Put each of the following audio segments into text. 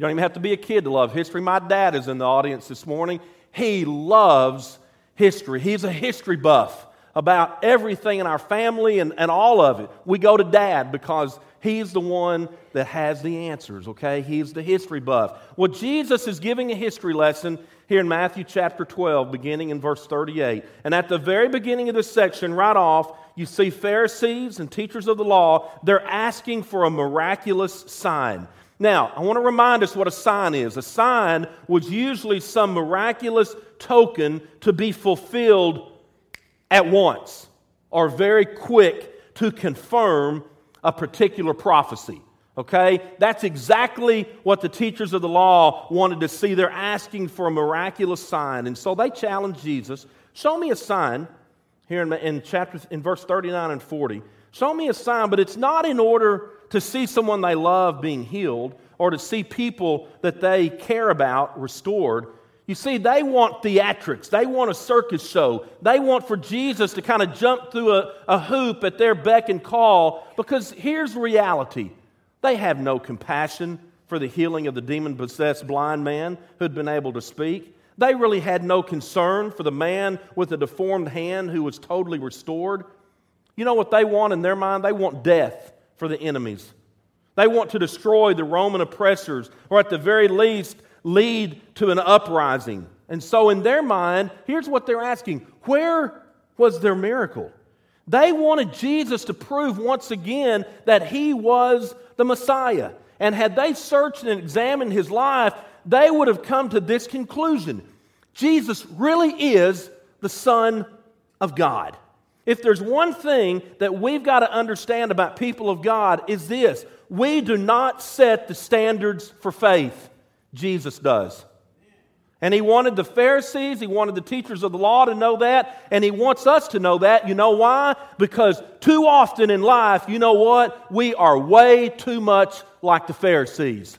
You don't even have to be a kid to love history. My dad is in the audience this morning. He loves history, he's a history buff about everything in our family and, and all of it. We go to dad because he's the one that has the answers, okay? He's the history buff. Well, Jesus is giving a history lesson here in Matthew chapter 12, beginning in verse 38. And at the very beginning of this section, right off, you see Pharisees and teachers of the law, they're asking for a miraculous sign. Now, I want to remind us what a sign is. A sign was usually some miraculous token to be fulfilled at once or very quick to confirm a particular prophecy. Okay? That's exactly what the teachers of the law wanted to see. They're asking for a miraculous sign. And so they challenged Jesus show me a sign here in, in, chapter, in verse 39 and 40. Show me a sign, but it's not in order to see someone they love being healed or to see people that they care about restored. You see, they want theatrics. They want a circus show. They want for Jesus to kind of jump through a, a hoop at their beck and call because here's reality they have no compassion for the healing of the demon possessed blind man who'd been able to speak. They really had no concern for the man with a deformed hand who was totally restored. You know what they want in their mind? They want death for the enemies. They want to destroy the Roman oppressors, or at the very least, lead to an uprising. And so, in their mind, here's what they're asking Where was their miracle? They wanted Jesus to prove once again that he was the Messiah. And had they searched and examined his life, they would have come to this conclusion Jesus really is the Son of God. If there's one thing that we've got to understand about people of God is this we do not set the standards for faith. Jesus does. And he wanted the Pharisees, he wanted the teachers of the law to know that, and he wants us to know that. You know why? Because too often in life, you know what? We are way too much like the Pharisees.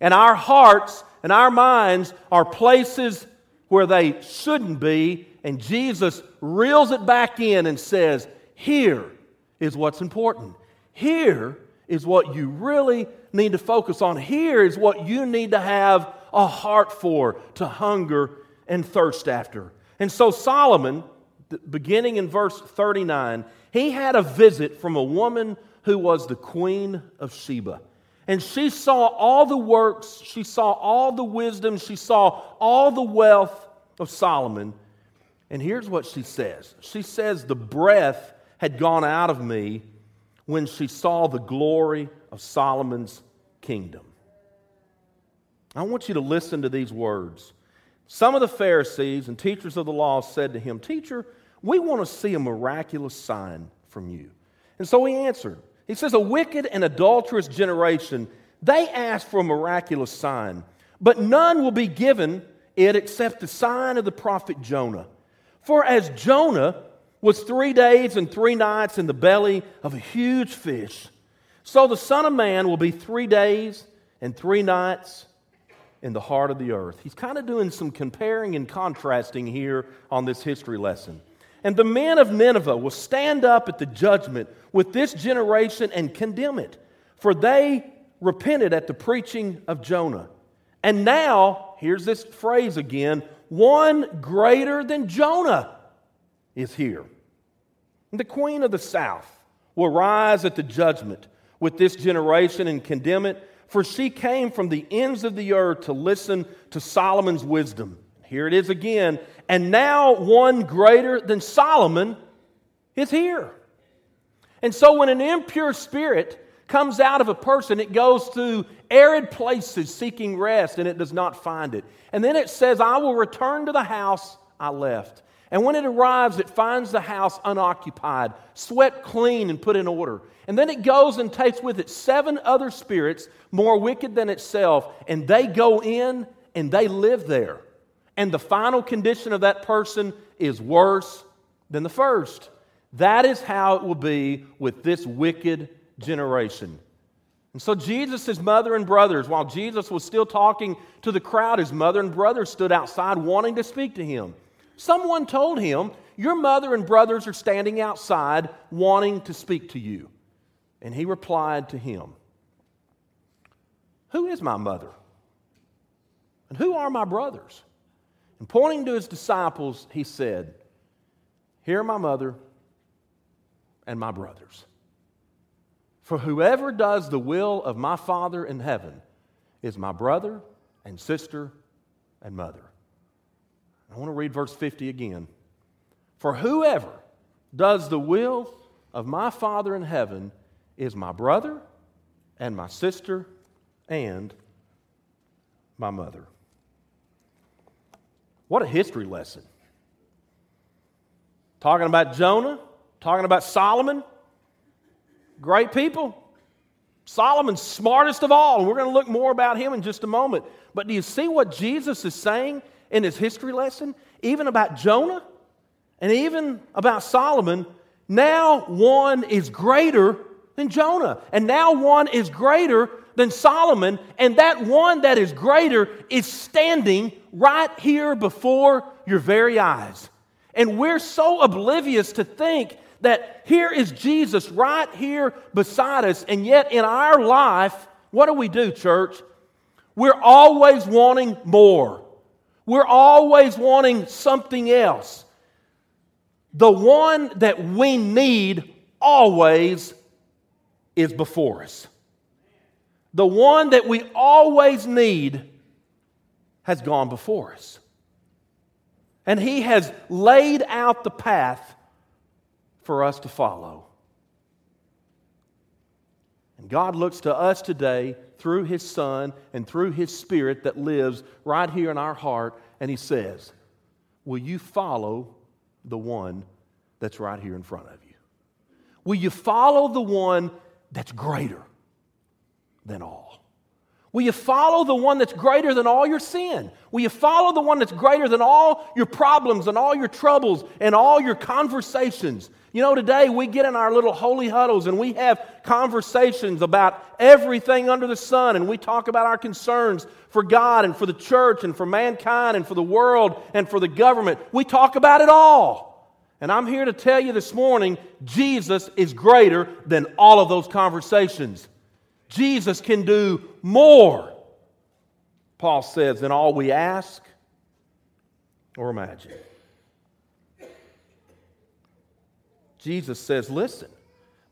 And our hearts and our minds are places where they shouldn't be, and Jesus reels it back in and says, Here is what's important. Here is what you really need to focus on. Here is what you need to have a heart for, to hunger and thirst after. And so Solomon, beginning in verse 39, he had a visit from a woman who was the queen of Sheba. And she saw all the works, she saw all the wisdom, she saw all the wealth of Solomon. And here's what she says She says, The breath had gone out of me when she saw the glory of Solomon's kingdom. I want you to listen to these words. Some of the Pharisees and teachers of the law said to him, Teacher, we want to see a miraculous sign from you. And so he answered. He says, A wicked and adulterous generation, they ask for a miraculous sign, but none will be given it except the sign of the prophet Jonah. For as Jonah was three days and three nights in the belly of a huge fish, so the Son of Man will be three days and three nights in the heart of the earth. He's kind of doing some comparing and contrasting here on this history lesson. And the men of Nineveh will stand up at the judgment with this generation and condemn it, for they repented at the preaching of Jonah. And now, here's this phrase again one greater than Jonah is here. And the queen of the south will rise at the judgment with this generation and condemn it for she came from the ends of the earth to listen to Solomon's wisdom. Here it is again. And now one greater than Solomon is here. And so when an impure spirit comes out of a person, it goes through arid places seeking rest and it does not find it. And then it says, I will return to the house I left. And when it arrives, it finds the house unoccupied, swept clean, and put in order. And then it goes and takes with it seven other spirits more wicked than itself, and they go in and they live there. And the final condition of that person is worse than the first. That is how it will be with this wicked generation. And so, Jesus' mother and brothers, while Jesus was still talking to the crowd, his mother and brothers stood outside wanting to speak to him. Someone told him, Your mother and brothers are standing outside wanting to speak to you. And he replied to him, Who is my mother? And who are my brothers? And pointing to his disciples, he said, Here are my mother and my brothers. For whoever does the will of my Father in heaven is my brother and sister and mother. I want to read verse 50 again. For whoever does the will of my Father in heaven is my brother and my sister and my mother. What a history lesson. Talking about Jonah, talking about Solomon, great people. Solomon's smartest of all, and we're going to look more about him in just a moment. But do you see what Jesus is saying in his history lesson? Even about Jonah and even about Solomon, now one is greater than Jonah, and now one is greater than Solomon, and that one that is greater is standing right here before your very eyes. And we're so oblivious to think that here is Jesus right here beside us, and yet in our life, what do we do, church? We're always wanting more. We're always wanting something else. The one that we need always is before us. The one that we always need has gone before us. And He has laid out the path for us to follow. And God looks to us today through His Son and through His Spirit that lives right here in our heart, and He says, Will you follow the one that's right here in front of you? Will you follow the one that's greater than all? Will you follow the one that's greater than all your sin? Will you follow the one that's greater than all your problems and all your troubles and all your conversations? You know, today we get in our little holy huddles and we have conversations about everything under the sun and we talk about our concerns for God and for the church and for mankind and for the world and for the government. We talk about it all. And I'm here to tell you this morning Jesus is greater than all of those conversations. Jesus can do more, Paul says, than all we ask or imagine. Jesus says, Listen,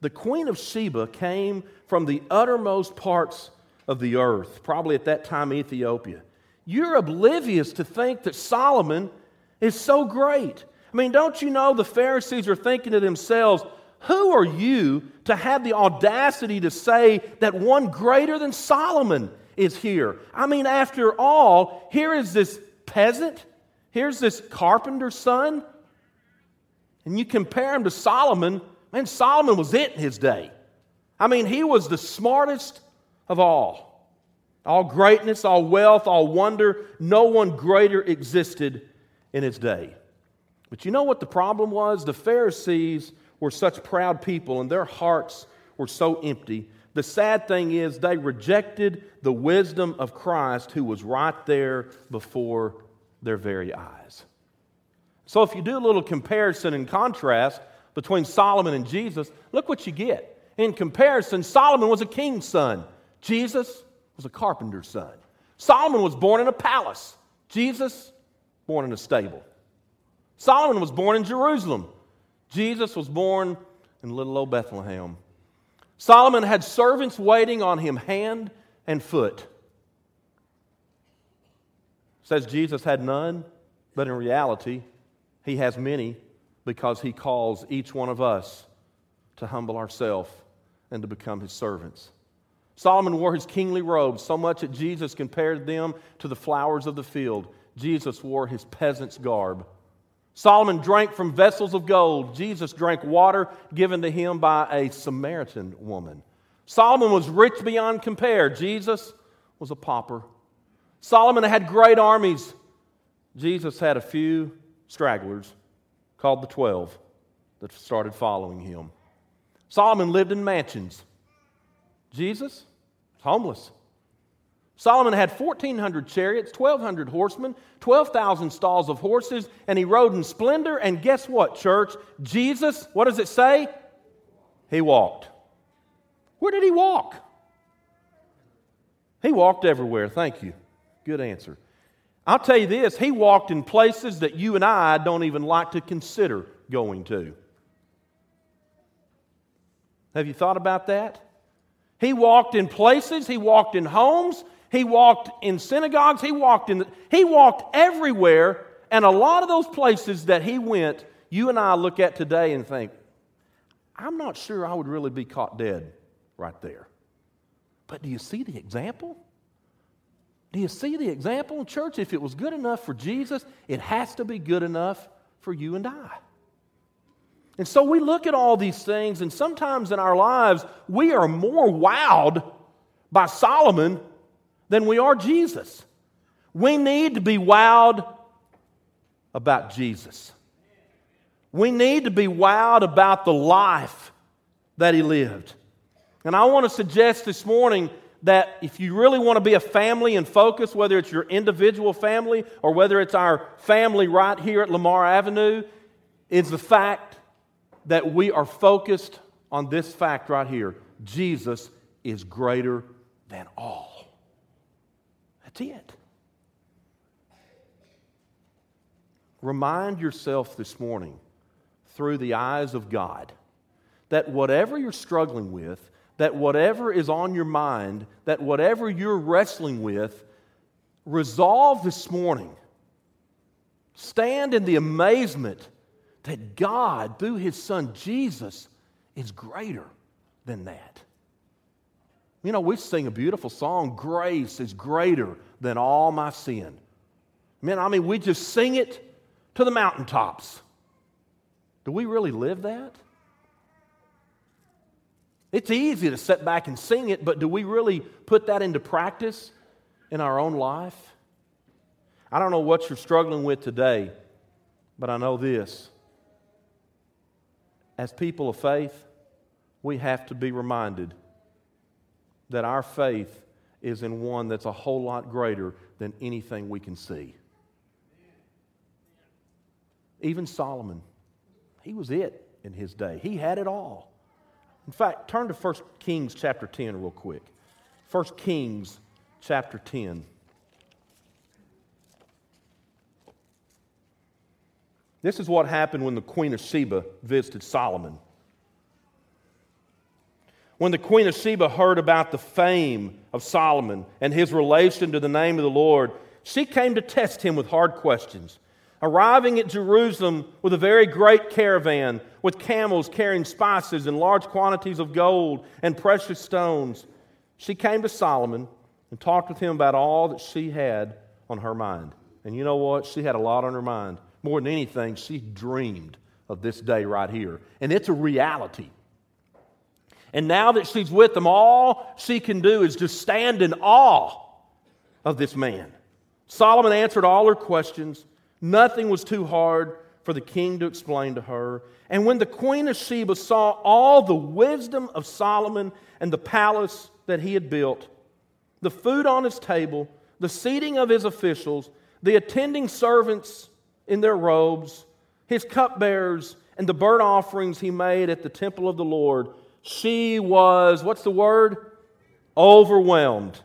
the Queen of Sheba came from the uttermost parts of the earth, probably at that time Ethiopia. You're oblivious to think that Solomon is so great. I mean, don't you know the Pharisees are thinking to themselves, who are you to have the audacity to say that one greater than Solomon is here? I mean, after all, here is this peasant, here's this carpenter's son, and you compare him to Solomon, man, Solomon was it in his day. I mean, he was the smartest of all. All greatness, all wealth, all wonder, no one greater existed in his day. But you know what the problem was? The Pharisees were such proud people and their hearts were so empty. The sad thing is, they rejected the wisdom of Christ who was right there before their very eyes. So, if you do a little comparison and contrast between Solomon and Jesus, look what you get. In comparison, Solomon was a king's son, Jesus was a carpenter's son. Solomon was born in a palace, Jesus, born in a stable. Solomon was born in Jerusalem, Jesus was born in little old Bethlehem. Solomon had servants waiting on him hand and foot. says Jesus had none, but in reality, he has many because he calls each one of us to humble ourselves and to become his servants. Solomon wore his kingly robes so much that Jesus compared them to the flowers of the field. Jesus wore his peasant's garb. Solomon drank from vessels of gold. Jesus drank water given to him by a Samaritan woman. Solomon was rich beyond compare. Jesus was a pauper. Solomon had great armies. Jesus had a few stragglers called the Twelve that started following him. Solomon lived in mansions. Jesus was homeless. Solomon had 1,400 chariots, 1,200 horsemen, 12,000 stalls of horses, and he rode in splendor. And guess what, church? Jesus, what does it say? He walked. Where did he walk? He walked everywhere. Thank you. Good answer. I'll tell you this, he walked in places that you and I don't even like to consider going to. Have you thought about that? He walked in places, he walked in homes, he walked in synagogues, he walked in the, he walked everywhere, and a lot of those places that he went, you and I look at today and think, I'm not sure I would really be caught dead right there. But do you see the example? Do you see the example in church? If it was good enough for Jesus, it has to be good enough for you and I. And so we look at all these things, and sometimes in our lives, we are more wowed by Solomon than we are Jesus. We need to be wowed about Jesus. We need to be wowed about the life that he lived. And I want to suggest this morning that if you really want to be a family and focus, whether it's your individual family or whether it's our family right here at Lamar Avenue, is the fact that we are focused on this fact right here Jesus is greater than all. That's it. Remind yourself this morning through the eyes of God that whatever you're struggling with, that whatever is on your mind, that whatever you're wrestling with, resolve this morning. Stand in the amazement that God, through His Son Jesus, is greater than that. You know, we sing a beautiful song, Grace is greater than all my sin. Man, I mean, we just sing it to the mountaintops. Do we really live that? It's easy to sit back and sing it, but do we really put that into practice in our own life? I don't know what you're struggling with today, but I know this as people of faith, we have to be reminded that our faith is in one that's a whole lot greater than anything we can see. Even Solomon, he was it in his day. He had it all. In fact, turn to 1 Kings chapter 10 real quick. 1 Kings chapter 10. This is what happened when the Queen of Sheba visited Solomon. When the Queen of Sheba heard about the fame of Solomon and his relation to the name of the Lord, she came to test him with hard questions. Arriving at Jerusalem with a very great caravan, with camels carrying spices and large quantities of gold and precious stones, she came to Solomon and talked with him about all that she had on her mind. And you know what? She had a lot on her mind. More than anything, she dreamed of this day right here. And it's a reality. And now that she's with them, all she can do is just stand in awe of this man. Solomon answered all her questions. Nothing was too hard for the king to explain to her. And when the queen of Sheba saw all the wisdom of Solomon and the palace that he had built, the food on his table, the seating of his officials, the attending servants in their robes, his cupbearers, and the burnt offerings he made at the temple of the Lord, she was, what's the word? Overwhelmed.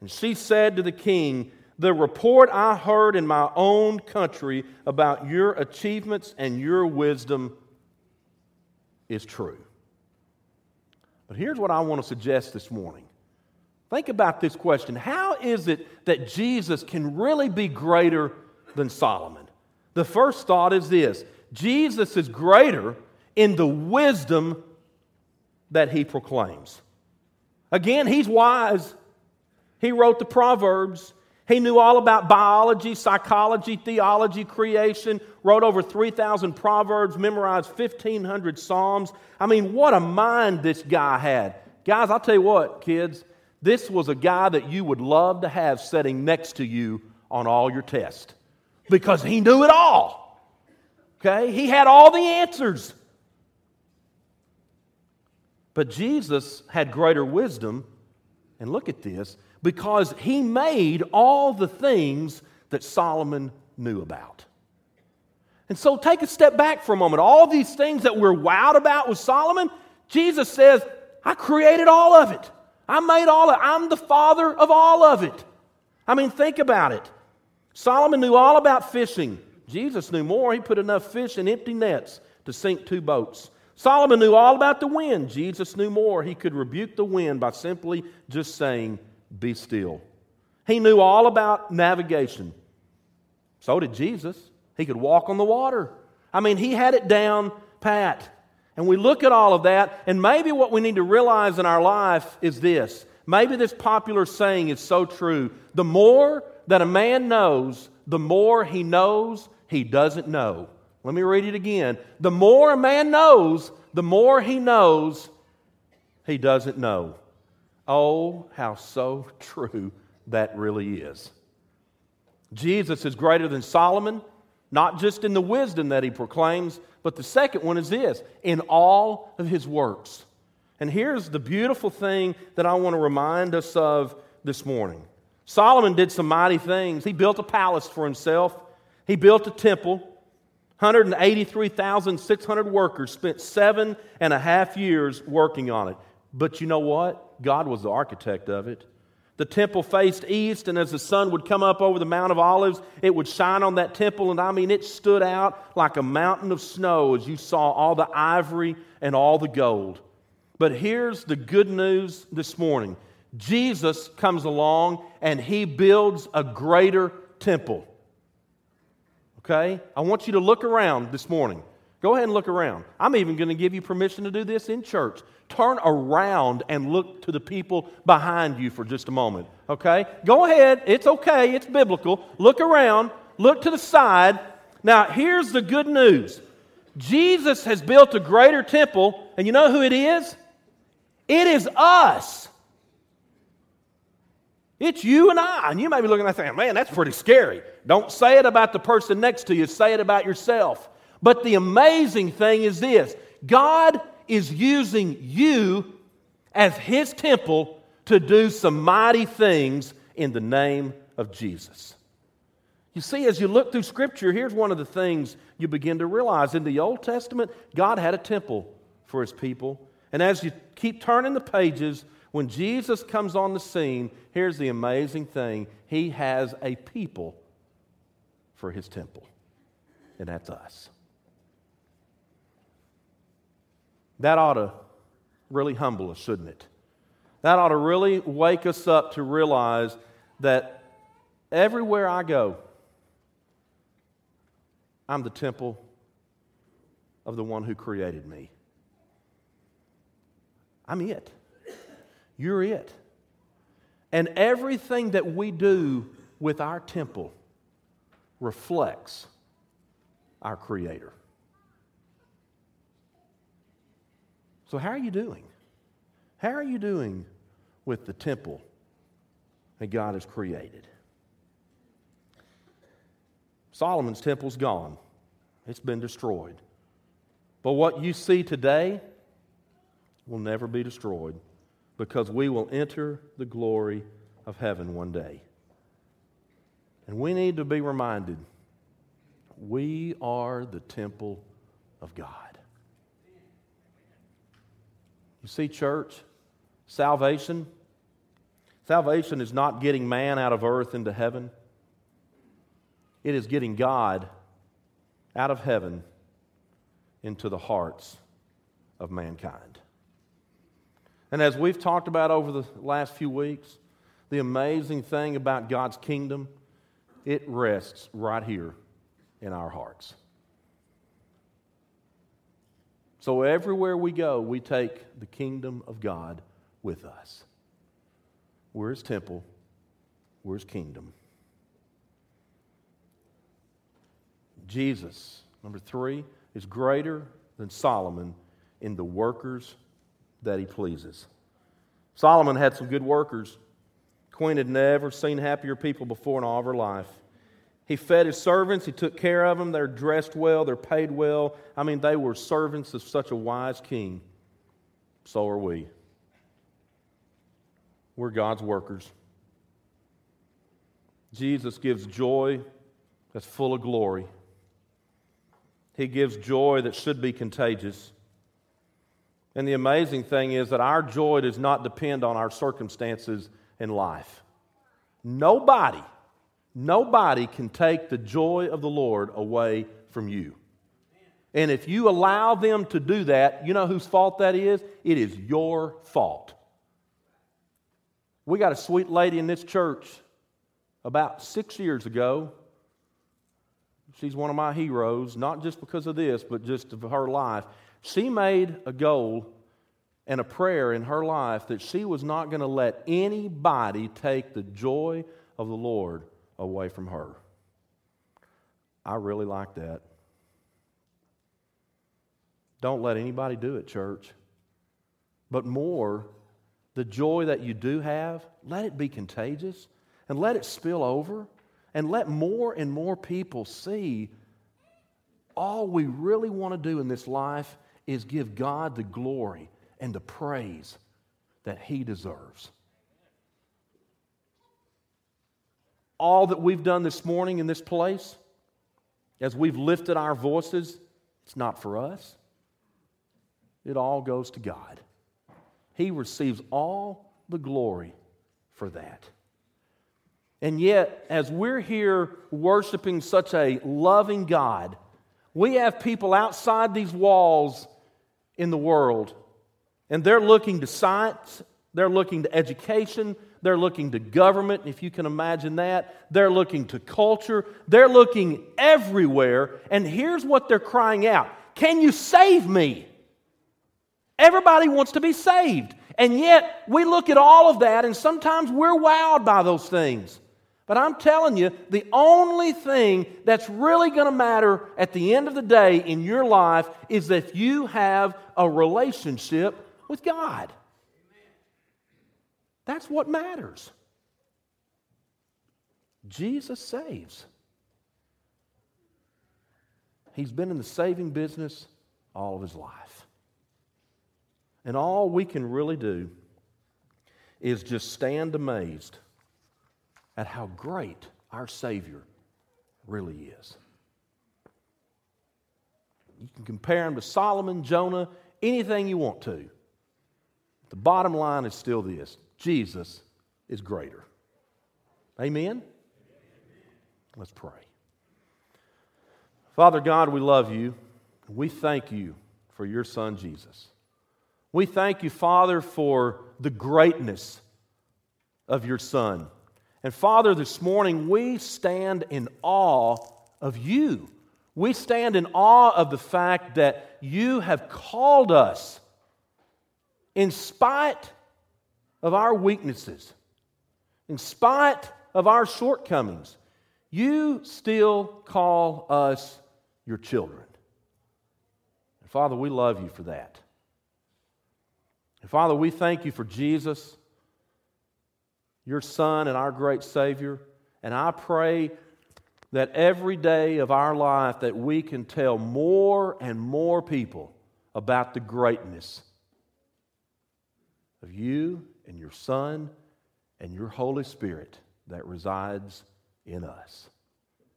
And she said to the king, The report I heard in my own country about your achievements and your wisdom is true. But here's what I want to suggest this morning. Think about this question How is it that Jesus can really be greater than Solomon? The first thought is this Jesus is greater in the wisdom that he proclaims. Again, he's wise. He wrote the Proverbs. He knew all about biology, psychology, theology, creation, wrote over 3,000 Proverbs, memorized 1,500 Psalms. I mean, what a mind this guy had. Guys, I'll tell you what, kids, this was a guy that you would love to have sitting next to you on all your tests because he knew it all. Okay? He had all the answers. But Jesus had greater wisdom, and look at this, because he made all the things that Solomon knew about. And so take a step back for a moment. All these things that we're wowed about with Solomon, Jesus says, I created all of it. I made all of it. I'm the father of all of it. I mean, think about it. Solomon knew all about fishing. Jesus knew more. He put enough fish in empty nets to sink two boats. Solomon knew all about the wind. Jesus knew more. He could rebuke the wind by simply just saying, Be still. He knew all about navigation. So did Jesus. He could walk on the water. I mean, he had it down pat. And we look at all of that, and maybe what we need to realize in our life is this. Maybe this popular saying is so true. The more that a man knows, the more he knows he doesn't know. Let me read it again. The more a man knows, the more he knows he doesn't know. Oh, how so true that really is. Jesus is greater than Solomon, not just in the wisdom that he proclaims, but the second one is this in all of his works. And here's the beautiful thing that I want to remind us of this morning Solomon did some mighty things. He built a palace for himself, he built a temple. 183,600 workers spent seven and a half years working on it. But you know what? God was the architect of it. The temple faced east, and as the sun would come up over the Mount of Olives, it would shine on that temple. And I mean, it stood out like a mountain of snow as you saw all the ivory and all the gold. But here's the good news this morning Jesus comes along and he builds a greater temple. Okay? I want you to look around this morning. Go ahead and look around. I'm even going to give you permission to do this in church. Turn around and look to the people behind you for just a moment. Okay? Go ahead. It's okay. It's biblical. Look around. Look to the side. Now, here's the good news Jesus has built a greater temple, and you know who it is? It is us. It's you and I. And you may be looking at that saying, man, that's pretty scary. Don't say it about the person next to you, say it about yourself. But the amazing thing is this God is using you as His temple to do some mighty things in the name of Jesus. You see, as you look through Scripture, here's one of the things you begin to realize. In the Old Testament, God had a temple for His people. And as you keep turning the pages, when Jesus comes on the scene, here's the amazing thing He has a people for His temple, and that's us. That ought to really humble us, shouldn't it? That ought to really wake us up to realize that everywhere I go, I'm the temple of the one who created me. I'm it. You're it. And everything that we do with our temple reflects our Creator. So, how are you doing? How are you doing with the temple that God has created? Solomon's temple's gone, it's been destroyed. But what you see today will never be destroyed because we will enter the glory of heaven one day. And we need to be reminded we are the temple of God. You see, church, salvation, salvation is not getting man out of earth into heaven. It is getting God out of heaven into the hearts of mankind. And as we've talked about over the last few weeks, the amazing thing about God's kingdom, it rests right here in our hearts. So everywhere we go, we take the kingdom of God with us. We're his temple, we're his kingdom. Jesus, number three, is greater than Solomon in the workers that he pleases. Solomon had some good workers. Queen had never seen happier people before in all of her life. He fed his servants, he took care of them, they're dressed well, they're paid well. I mean, they were servants of such a wise king. So are we. We're God's workers. Jesus gives joy that's full of glory. He gives joy that should be contagious. And the amazing thing is that our joy does not depend on our circumstances in life. Nobody, Nobody can take the joy of the Lord away from you. And if you allow them to do that, you know whose fault that is? It is your fault. We got a sweet lady in this church about six years ago. She's one of my heroes, not just because of this, but just of her life. She made a goal and a prayer in her life that she was not going to let anybody take the joy of the Lord away from her. I really like that. Don't let anybody do it, church. But more, the joy that you do have, let it be contagious and let it spill over and let more and more people see all we really want to do in this life is give God the glory and the praise that He deserves. All that we've done this morning in this place, as we've lifted our voices, it's not for us. It all goes to God. He receives all the glory for that. And yet, as we're here worshiping such a loving God, we have people outside these walls in the world, and they're looking to science, they're looking to education, they're looking to government, if you can imagine that. They're looking to culture. They're looking everywhere. And here's what they're crying out Can you save me? Everybody wants to be saved. And yet, we look at all of that, and sometimes we're wowed by those things. But I'm telling you, the only thing that's really going to matter at the end of the day in your life is that you have a relationship with God. That's what matters. Jesus saves. He's been in the saving business all of his life. And all we can really do is just stand amazed at how great our Savior really is. You can compare him to Solomon, Jonah, anything you want to. The bottom line is still this Jesus is greater. Amen? Let's pray. Father God, we love you. We thank you for your Son, Jesus. We thank you, Father, for the greatness of your Son. And Father, this morning we stand in awe of you. We stand in awe of the fact that you have called us in spite of our weaknesses, in spite of our shortcomings. You still call us your children. And Father, we love you for that. And Father, we thank you for Jesus your Son and our great Savior. And I pray that every day of our life that we can tell more and more people about the greatness of you and your Son and your Holy Spirit that resides in us.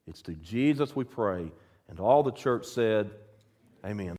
It's to Jesus we pray. And all the church said, Amen.